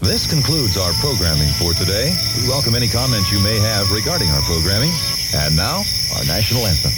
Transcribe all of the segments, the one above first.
This concludes our programming for today. We welcome any comments you may have regarding our programming. And now, our national anthem.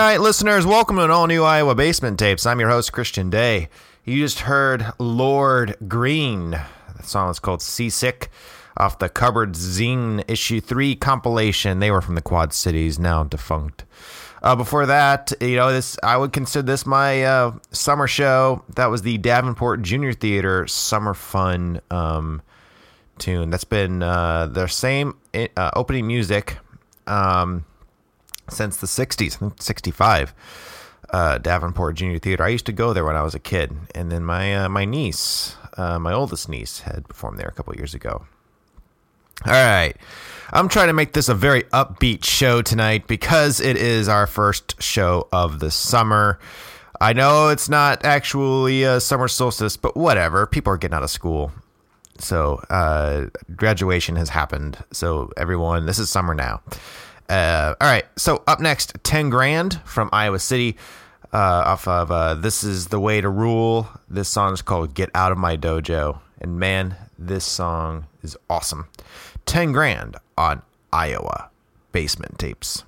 Night, listeners. Welcome to an all new Iowa Basement Tapes. I'm your host, Kristian Day. You just heard Lord Green. The song is called Seasick off the Cupboard Zine Issue 3 compilation. They were from the Quad Cities, now defunct. Uh, before that, you know, this I would consider this my uh, summer show. That was the Davenport Junior Theater Summer Fun um, tune. That's been uh, their same uh, opening music um, since the 60s, I think 65. Uh, Davenport Junior Theater. I used to go there when I was a kid, and then my uh, my niece, my oldest niece, had performed there a couple years ago. All right. I'm trying to make this a very upbeat show tonight because it is our first show of the summer. I know it's not actually a summer solstice, but whatever. People are getting out of school. So, uh, graduation has happened. So, everyone, this is summer now. Uh, all right. So, up next, 10 grand from Iowa City uh, off of uh, This Is the Way to Rule. This song is called Get Out of My Dojo. And man, this song is awesome. 10 grand on Iowa basement tapes.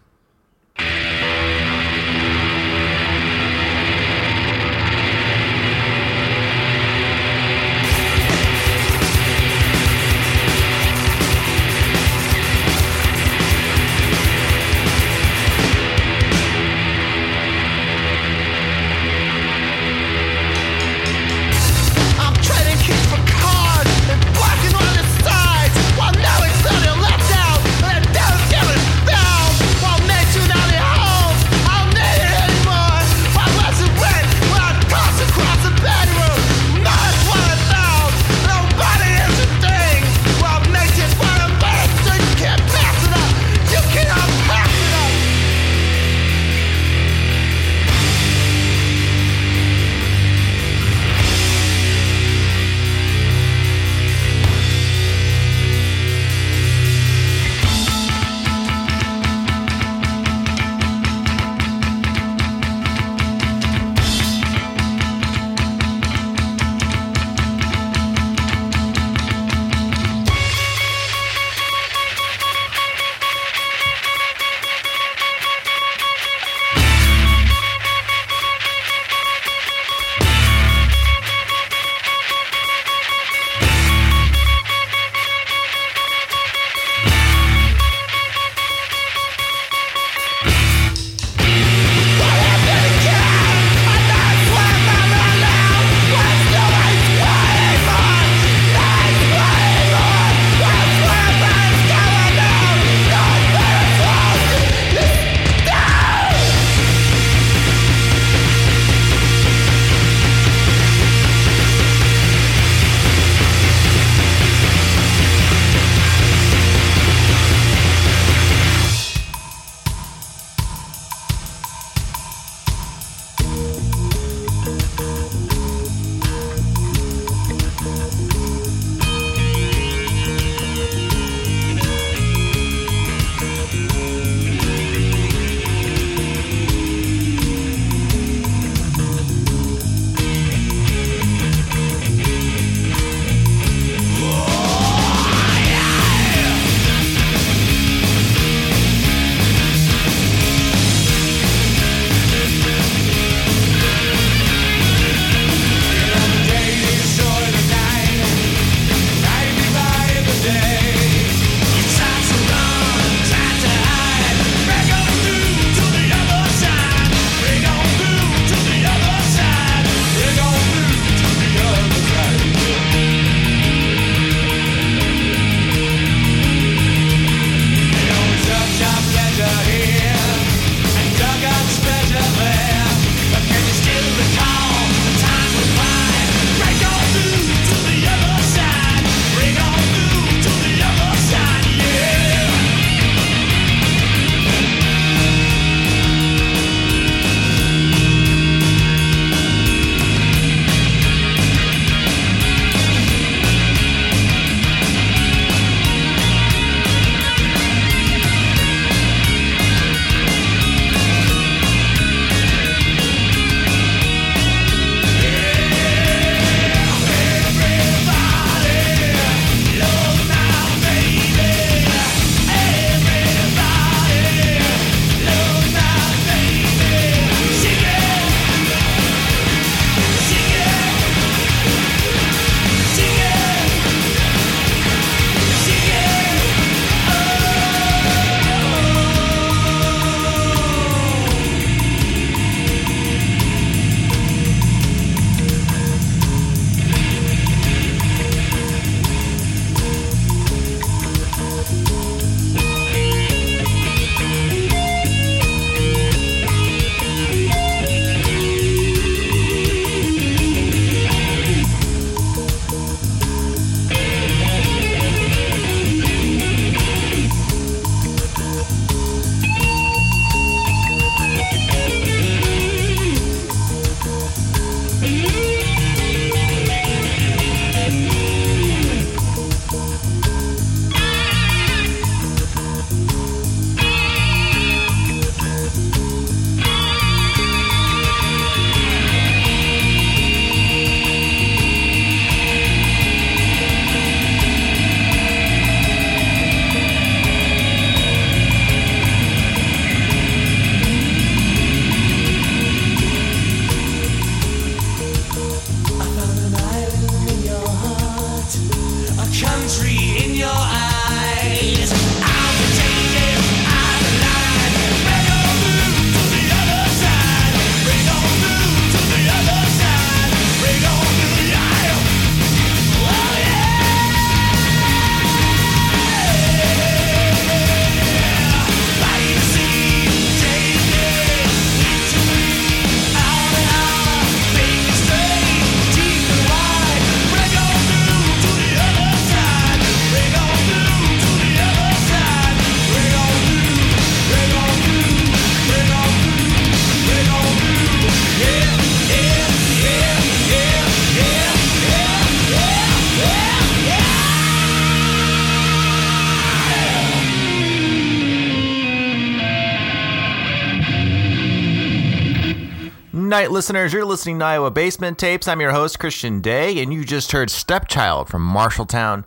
Night, listeners. You're listening to Iowa Basement Tapes. I'm your host, Kristian Day, and you just heard Stepchild from Marshalltown.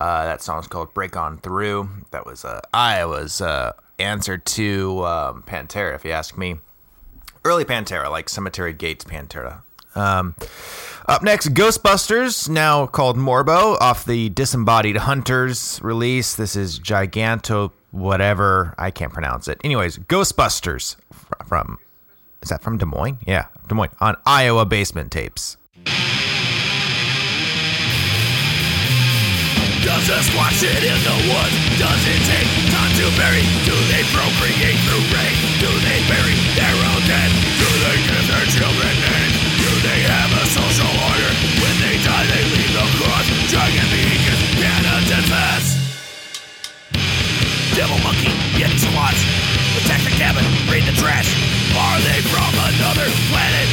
Uh, that song's called Break On Through. That was uh, Iowa's uh, answer to um, Pantera, if you ask me. Early Pantera, like Cemetery Gates Pantera. Um, up next, Ghostbusters, now called Morbo, off the Disembodied Hunters release. This is Giganto, whatever. I can't pronounce it. Anyways, Ghostbusters from is that from Des Moines? Yeah, Des Moines on Iowa Basement Tapes. Does a squash it in the woods? Does it take time to bury? Do they procreate through rain? Do they bury their own dead? Do they give their children names? Do they have a social order? When they die, they leave the cross. Giant beacons, and vests. Devil monkey, yeti squats. Attack the cabin, raid the trash. Are they from another planet?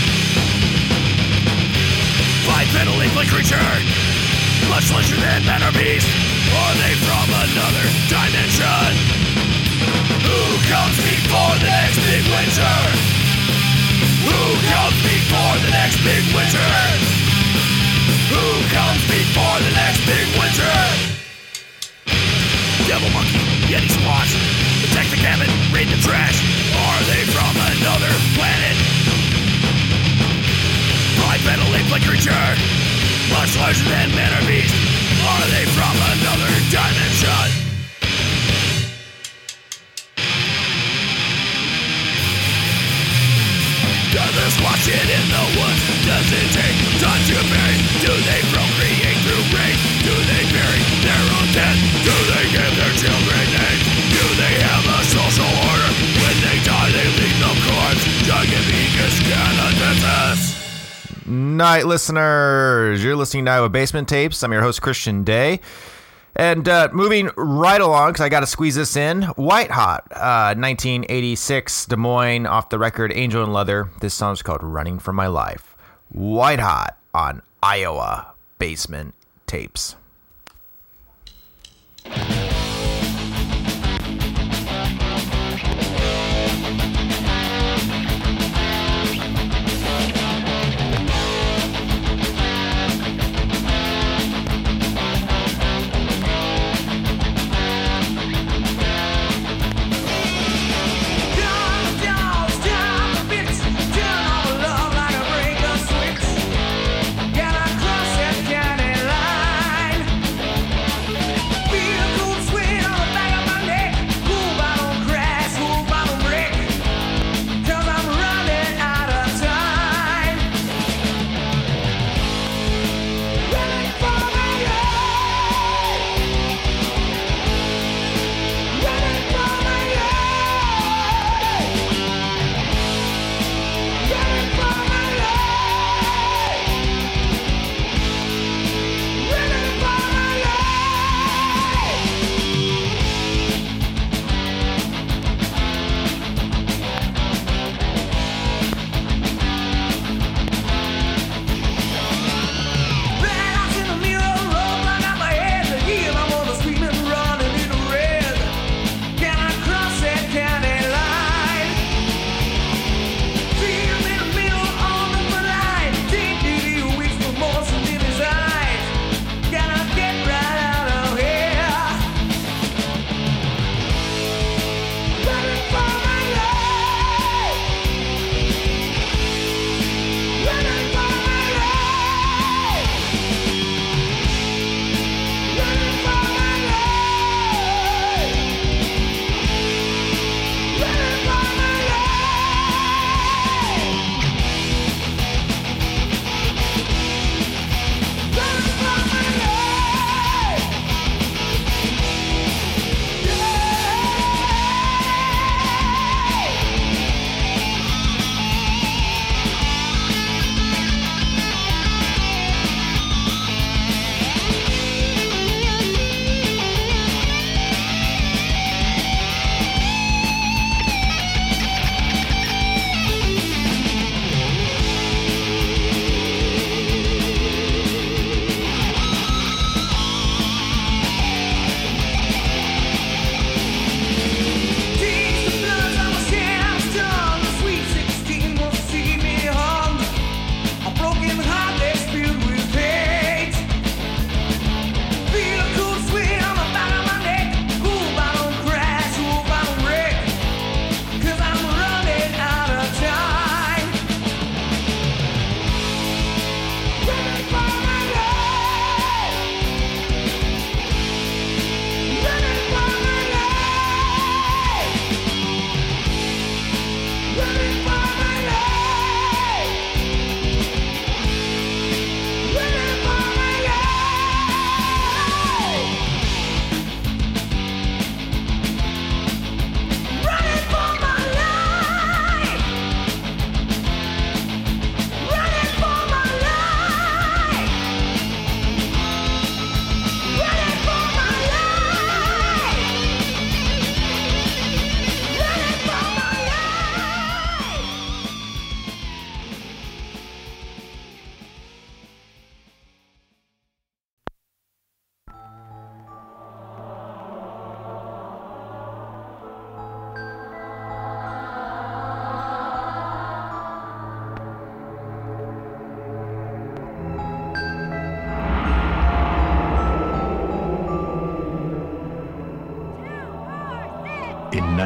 Bipedal ape-like creature, much larger than man or beast. Are they from another dimension? Who comes before the next big winter? Who comes before the next big winter? Who comes before the next big winter? Devil monkey, yeti squash. Protect the cabin, raid the trash. Are they from another planet? Bipedal ape-like creature, much larger than man or beast. Are they from another dimension? Does the squash it in the woods? Does it take time to bury? Do they procreate through Night listeners, you're listening to Iowa Basement Tapes. I'm your host, Kristian Day. And uh, moving right along, because I got to squeeze this in White Hott, uh, 1986, Des Moines, off the record Angel in Leather. This song's called Running for My Life. White Hott on Iowa Basement Tapes.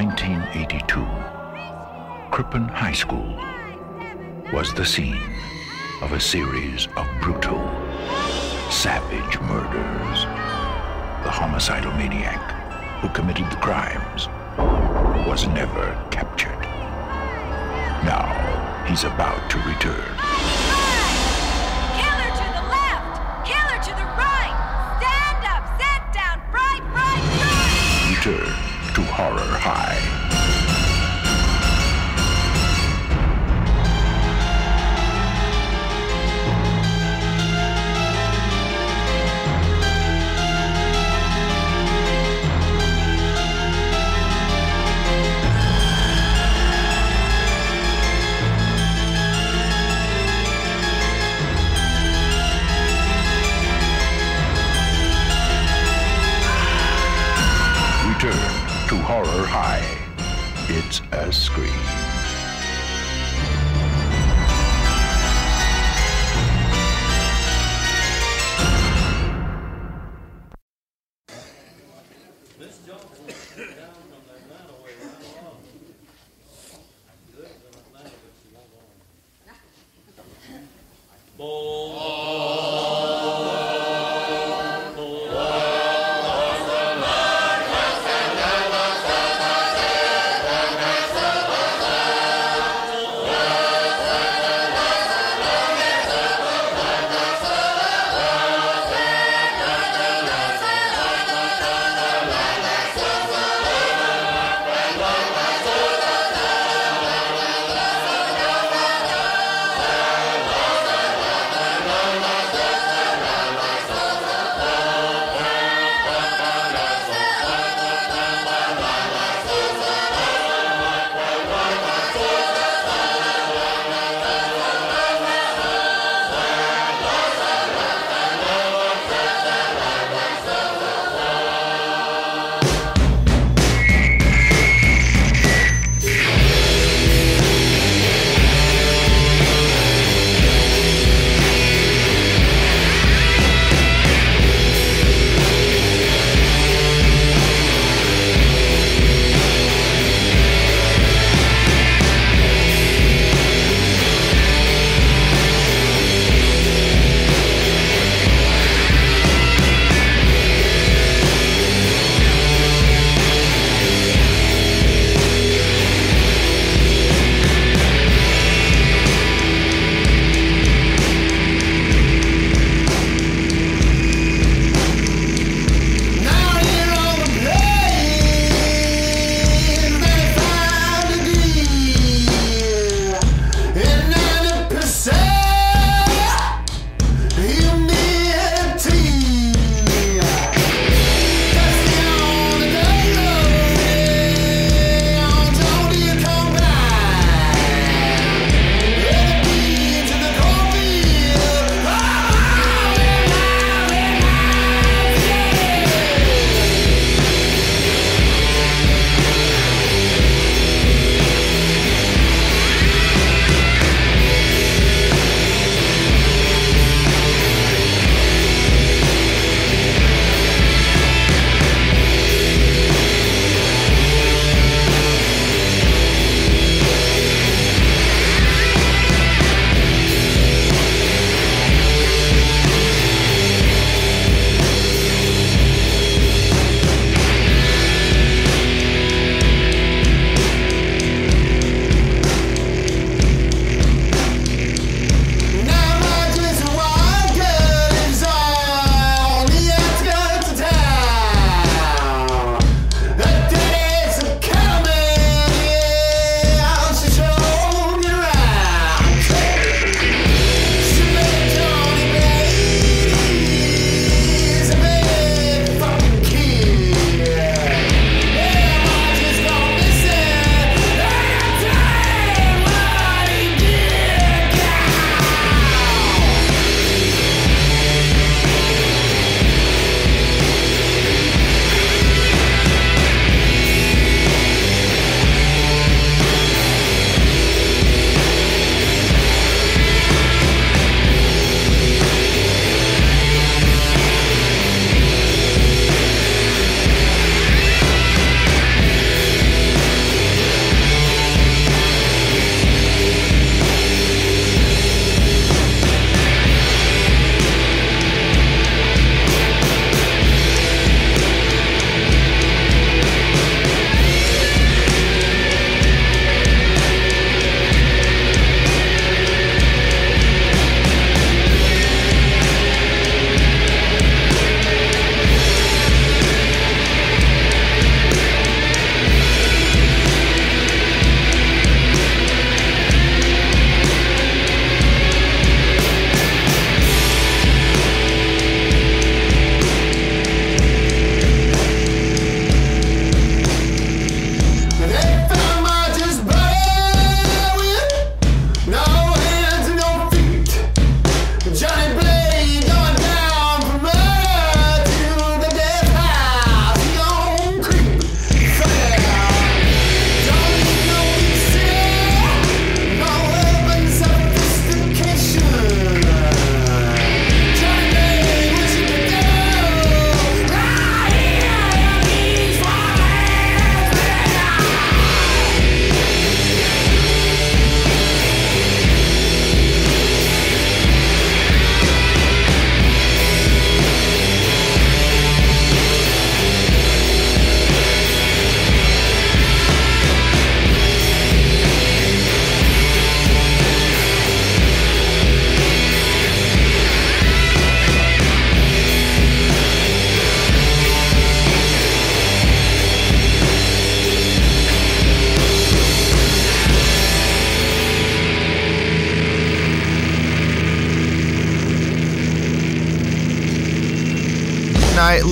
1982, Crippen High School was the scene of a series of brutal, savage murders. The homicidal maniac who committed the crimes was never captured. Now he's about to return. Horror High. Horror High. It's a scream.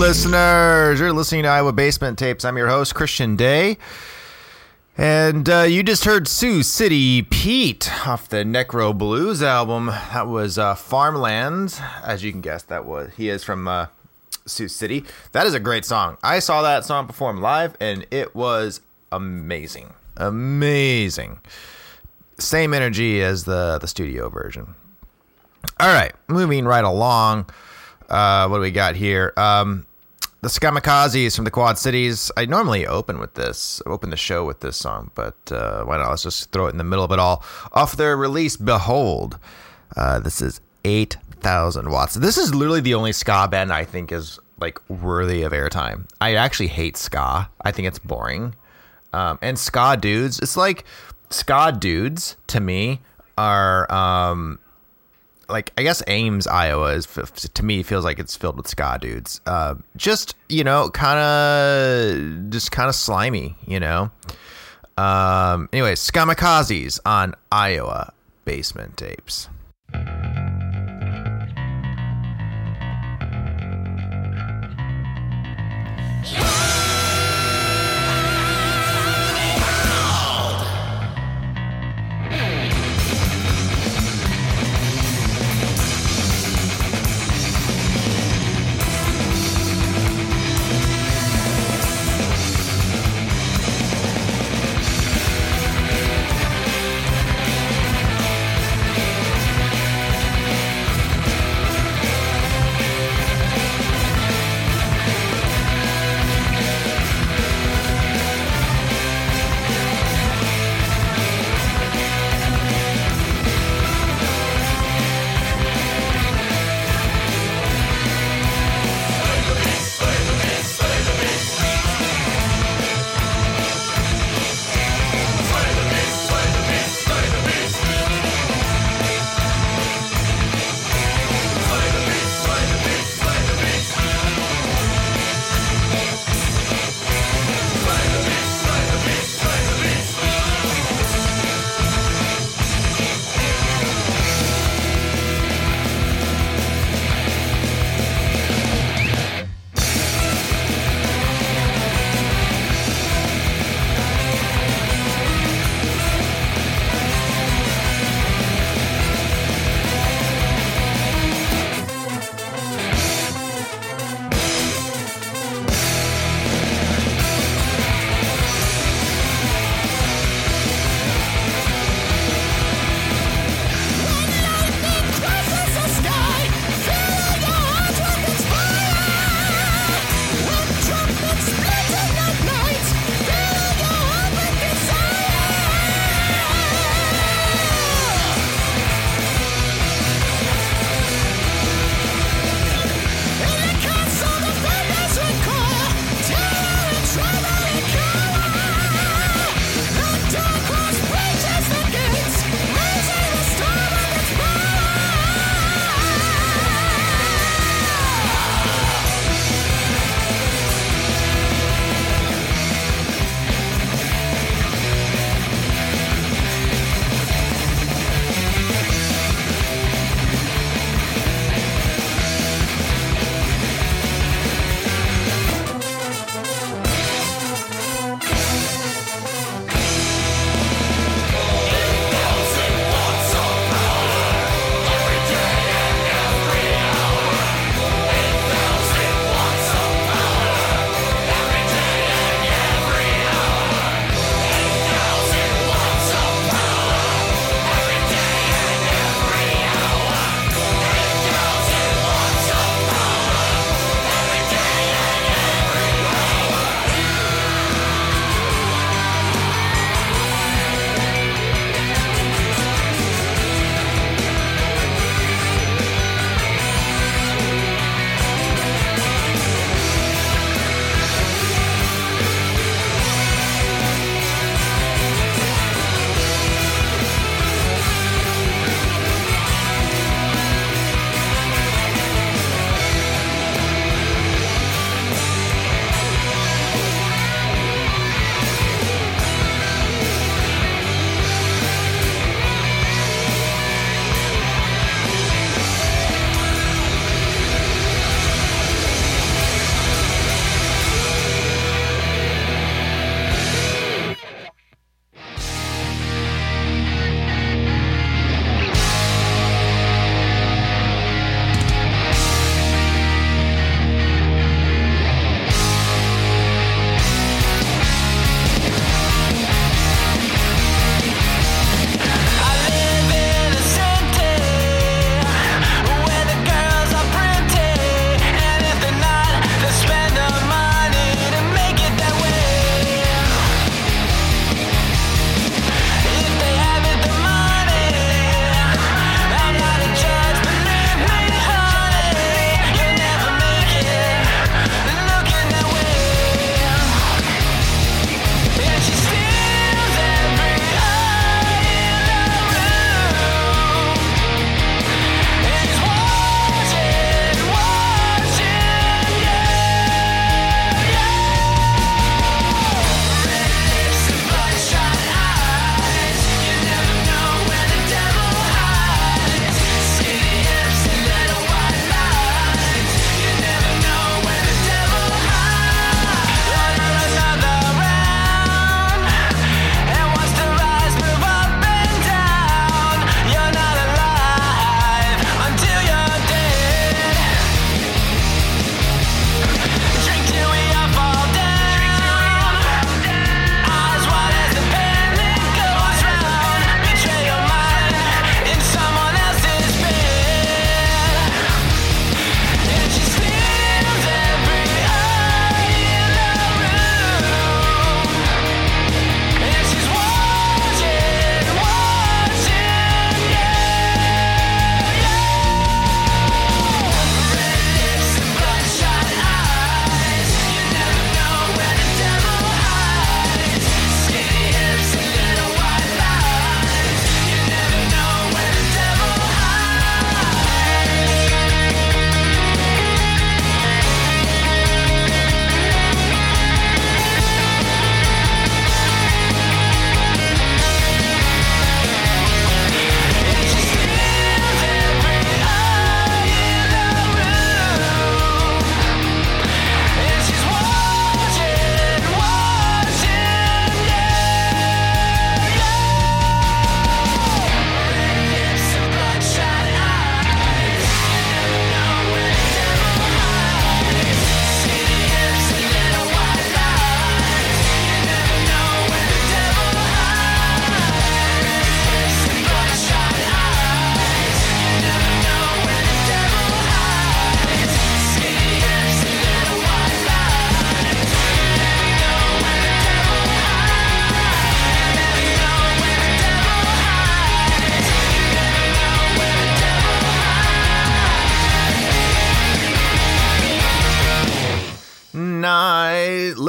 Listeners. You're listening to Iowa Basement Tapes. I'm your host, Kristian Day. And uh, you just heard Sioux City Pete off the Necro Blues album. That was uh, Farmlands. As you can guess, that was he is from uh, Sioux City. That is a great song. I saw that song perform live, and it was amazing, amazing. Same energy as the the studio version. All right, moving right along. Uh, what do we got here? Um, the Skamikazies from the Quad Cities. I normally open with this, open the show with this song, but uh, why not? Let's just throw it in the middle of it all. Off their release, Behold. Uh, this is 8,000 watts. This is literally the only ska band I think is like worthy of airtime. I actually hate ska. I think it's boring. Um, and ska dudes, it's like ska dudes to me are um, like I guess Ames, Iowa is to me feels like it's filled with ska dudes. Uh, just you know, kind of just kind of slimy, you know. Um, anyway, Skamikazies on Iowa Basement Tapes. Yeah.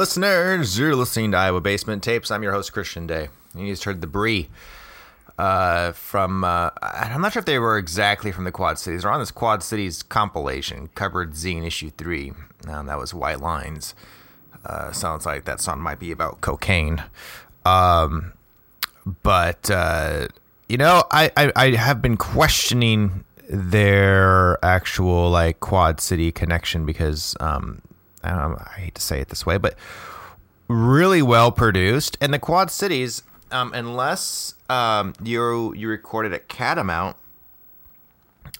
Listeners. You're listening to Iowa Basement Tapes. I'm your host, Kristian Day. You just heard the Brix uh, from, uh, I'm not sure if they were exactly from the Quad Cities. They're on this Quad Cities compilation, Cupboard Zine Issue 3. Um, that was White Lines. Uh, sounds like that song might be about cocaine. Um, but, uh, you know, I, I, I have been questioning their actual like quad city connection because um, I, I hate to say it this way, but really well produced. And the quad cities, um, unless um, you you recorded at Catamount,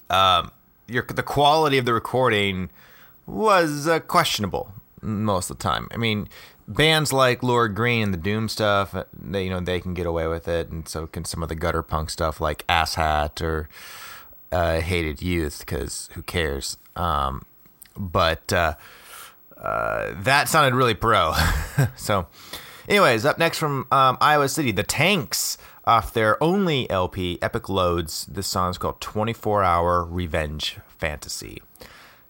um, your the quality of the recording was uh, questionable most of the time. I mean, bands like Lord Green and the Doom stuff, uh, they you know they can get away with it, and so can some of the gutter punk stuff like Asshat or uh, Hated Youth because who cares? Um, but uh, uh, that sounded really pro. so, anyways, up next from um, Iowa City, the Tanks off their only LP, Epic Loads. This song is called 24 Hour Revenge Fantasy.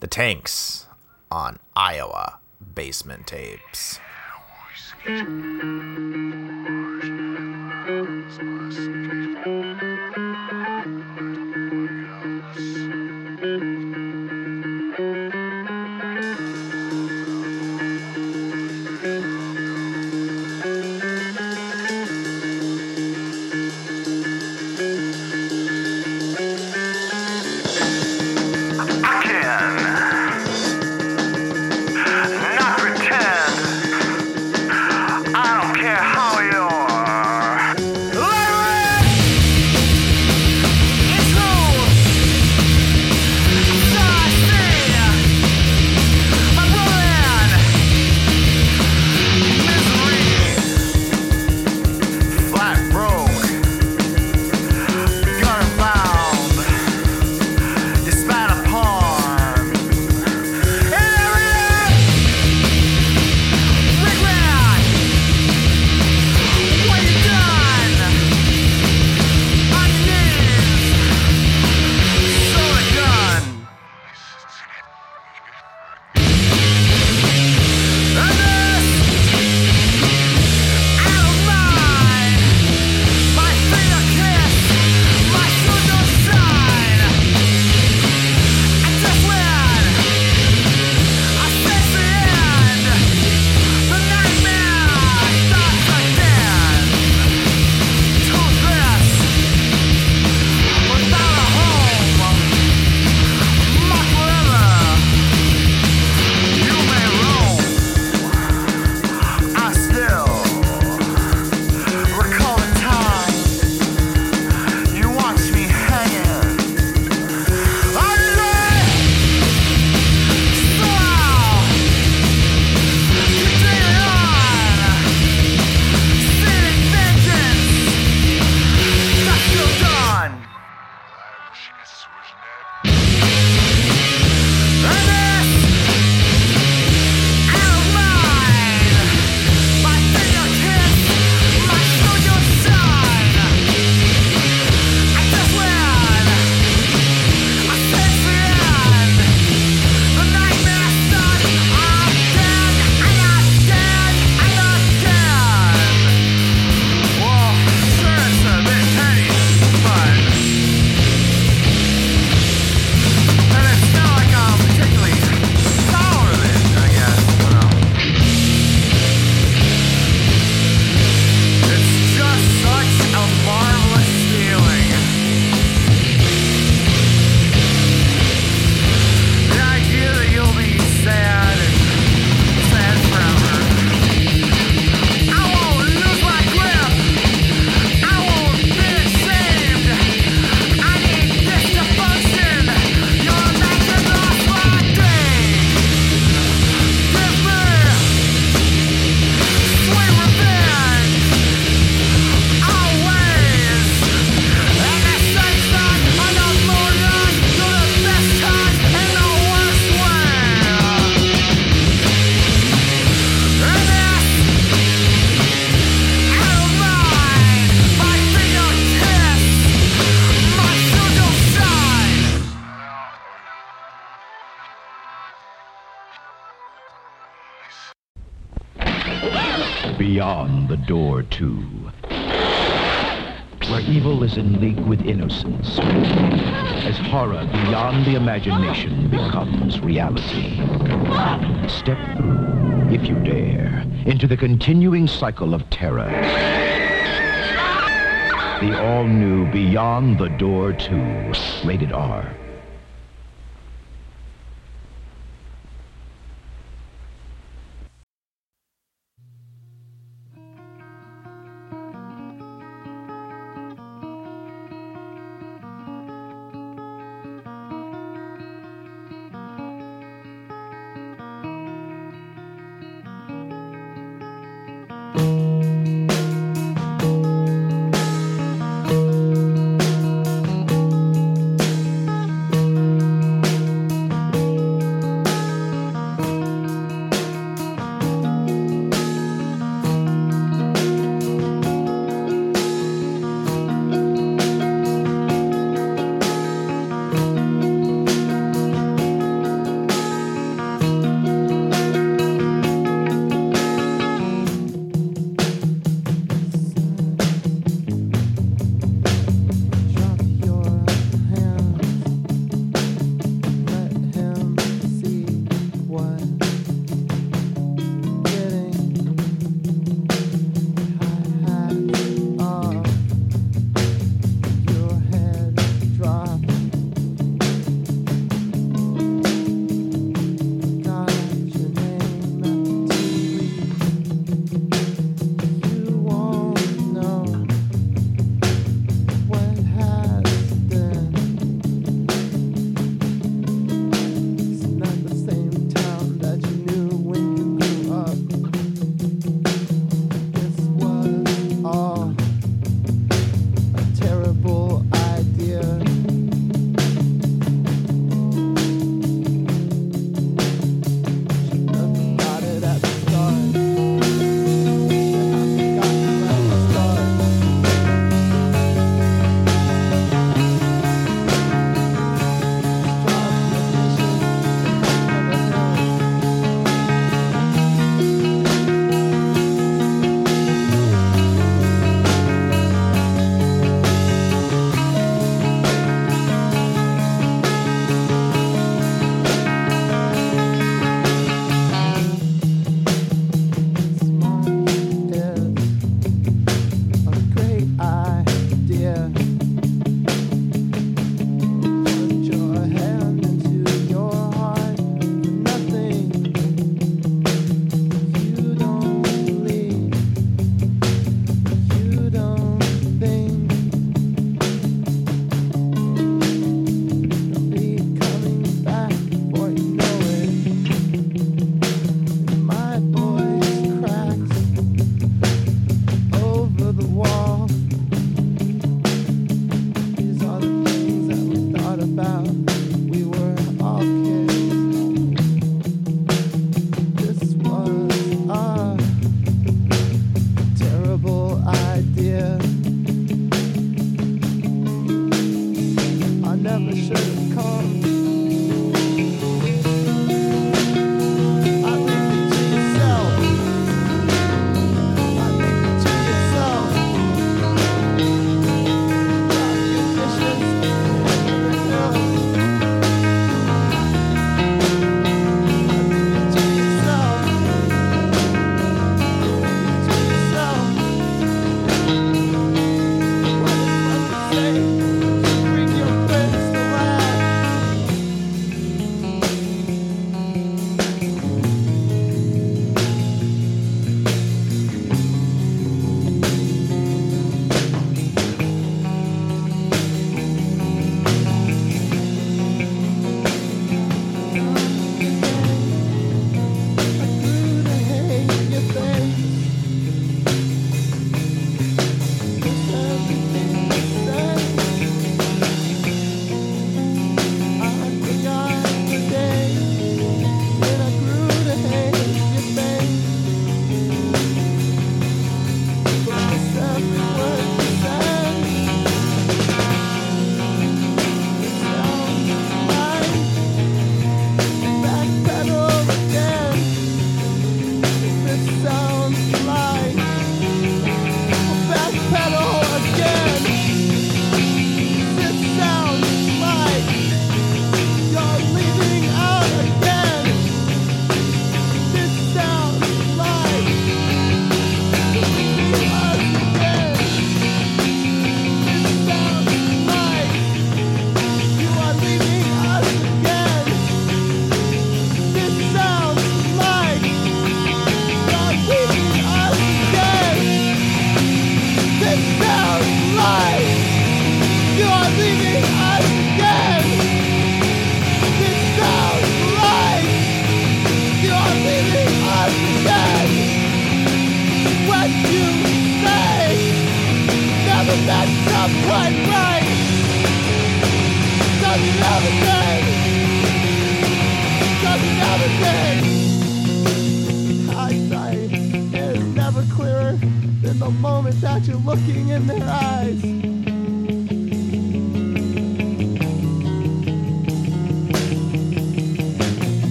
The Tanks on Iowa Basement Tapes. Door 2. Where evil is in league with innocence. As horror beyond the imagination becomes reality. Step through, if you dare, into the continuing cycle of terror. The all-new Beyond the Door 2. Rated R.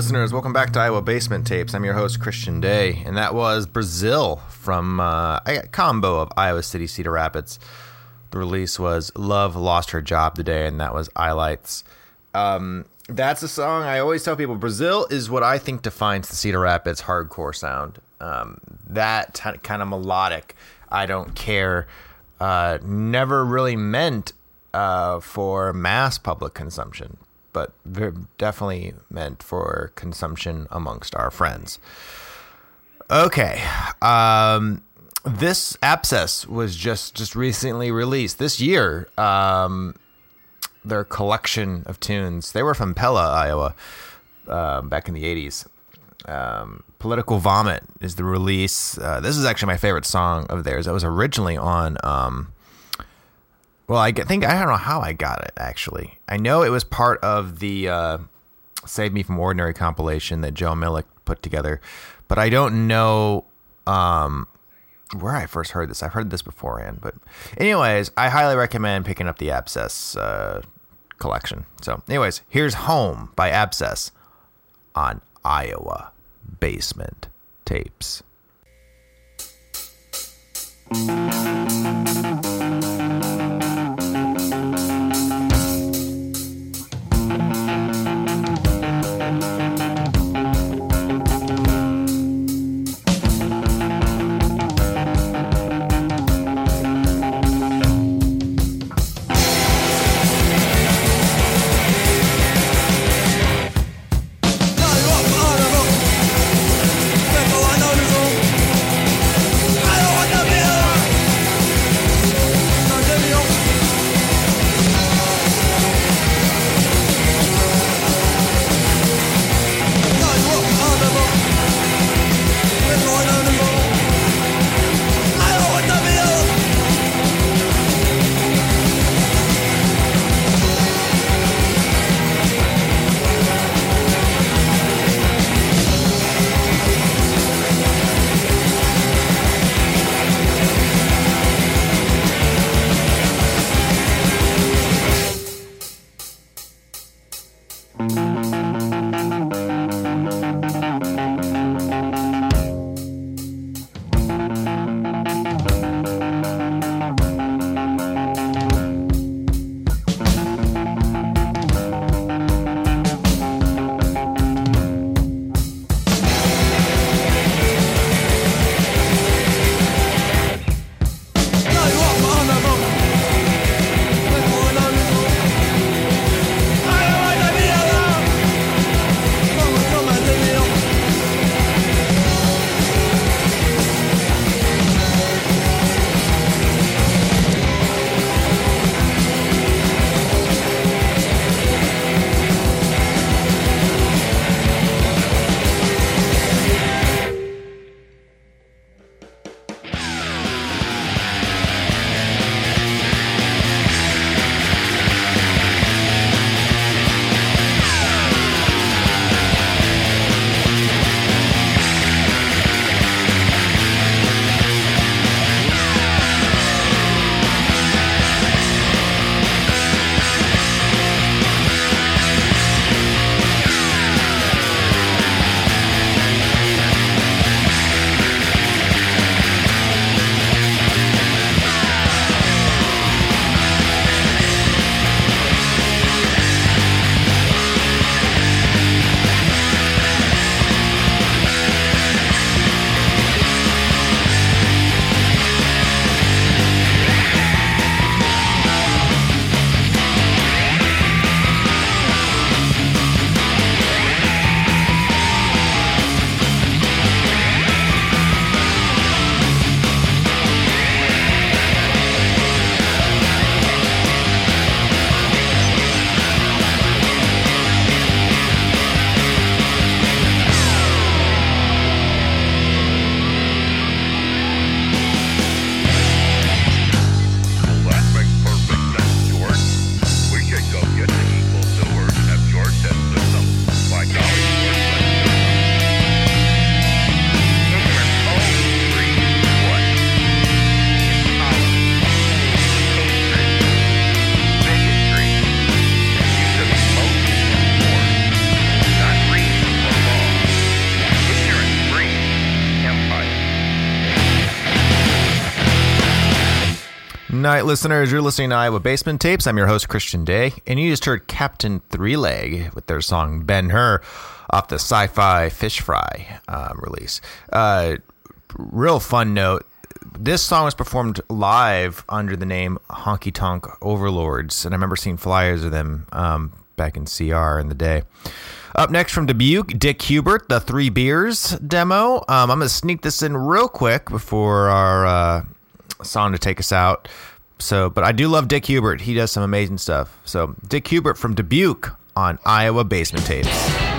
listeners, welcome back to Iowa Basement Tapes. I'm your host Kristian Day, and that was Brazil from uh, a combo of Iowa City Cedar Rapids. The release was "Love Lost Her Job Today," and that was "Eyelights." Um, that's a song I always tell people. Brazil is what I think defines the Cedar Rapids hardcore sound. Um, that t- kind of melodic, I don't care. Uh, never really meant uh, for mass public consumption, but definitely meant for consumption amongst our friends. Okay. Um, this abscess was just just recently released this year. Um, their collection of tunes. They were from Pella, Iowa, um, back in the '80s. Um, Political Vomit is the release. Uh, this is actually my favorite song of theirs. It was originally on. Um, well, I think I don't know how I got it. Actually, I know it was part of the uh, "Save Me from Ordinary" compilation that Joe Millick put together, but I don't know um, where I first heard this. I've heard this beforehand, but anyways, I highly recommend picking up the Abscess uh, collection. So, anyways, here's "Home" by Abscess on Iowa Basement Tapes. Listeners, you're listening to Iowa Basement Tapes. I'm your host, Kristian Day, and you just heard Captain Three Leg with their song Ben Hur off the Sci Fi Fish Fry um, release. Uh, real fun note this song was performed live under the name Honky Tonk Overlords, and I remember seeing flyers of them um, back in CR in the day. Up next from Dubuque, Dick Hubert, the Three Beers demo. Um, I'm going to sneak this in real quick before our uh, song to take us out. So, but I do love Dick Hubert. He does some amazing stuff. So, Dick Hubert from Dubuque on Iowa Basement Tapes.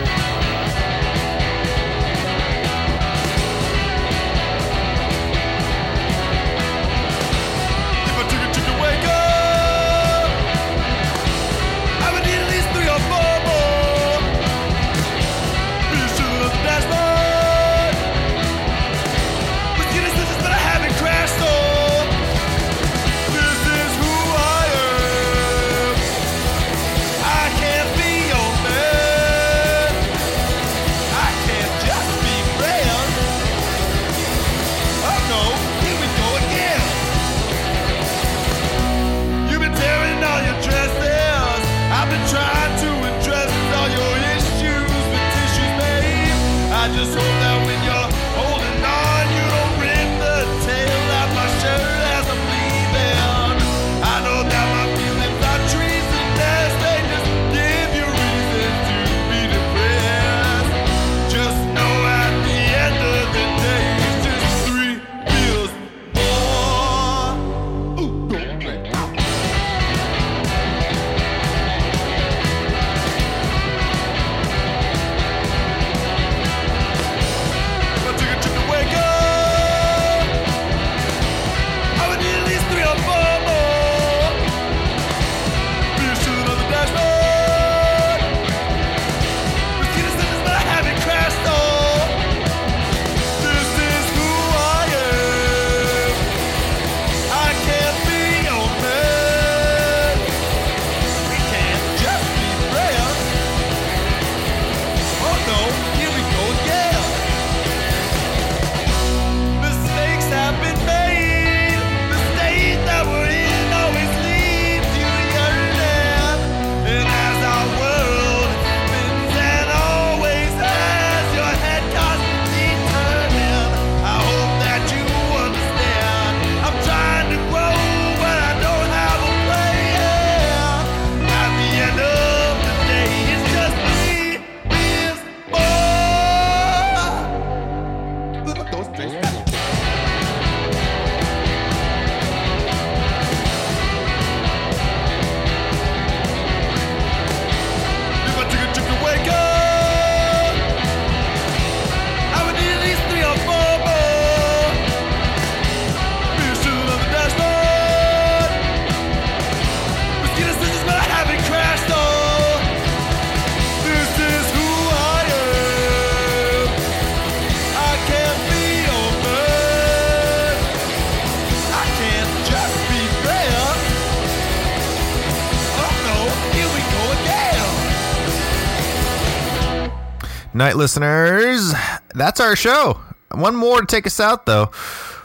Listeners, that's our show. One more to take us out, though.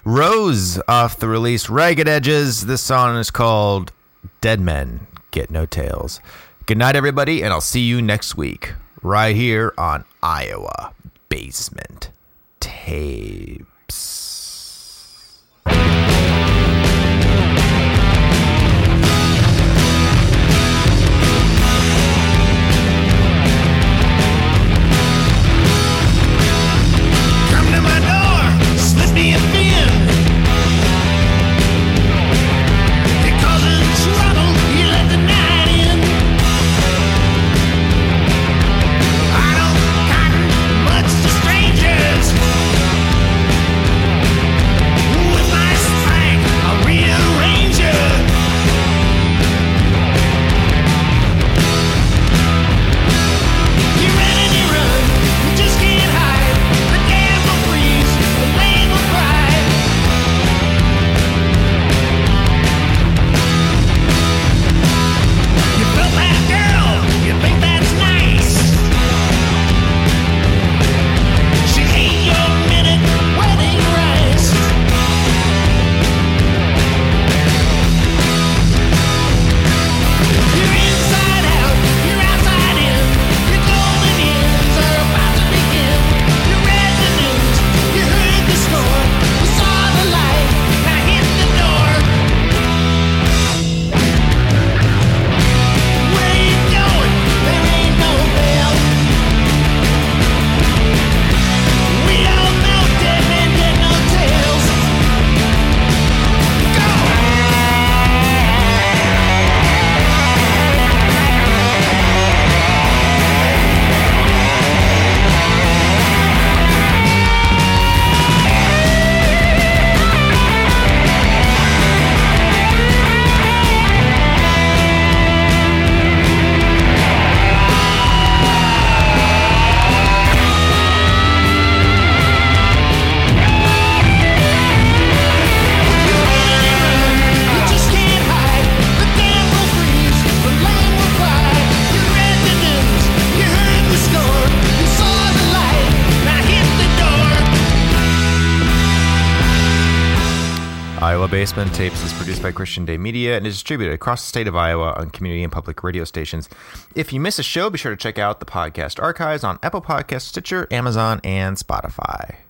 Roze off the release Ragged Edges. This song is called Dead Men Get No Tales. Good night, everybody, and I'll see you next week right here on Iowa Basement Tapes. Kristian Day Media and is distributed across the state of Iowa on community and public radio stations. If you miss a show, be sure to check out the podcast archives on Apple Podcasts, Stitcher, Amazon, and Spotify.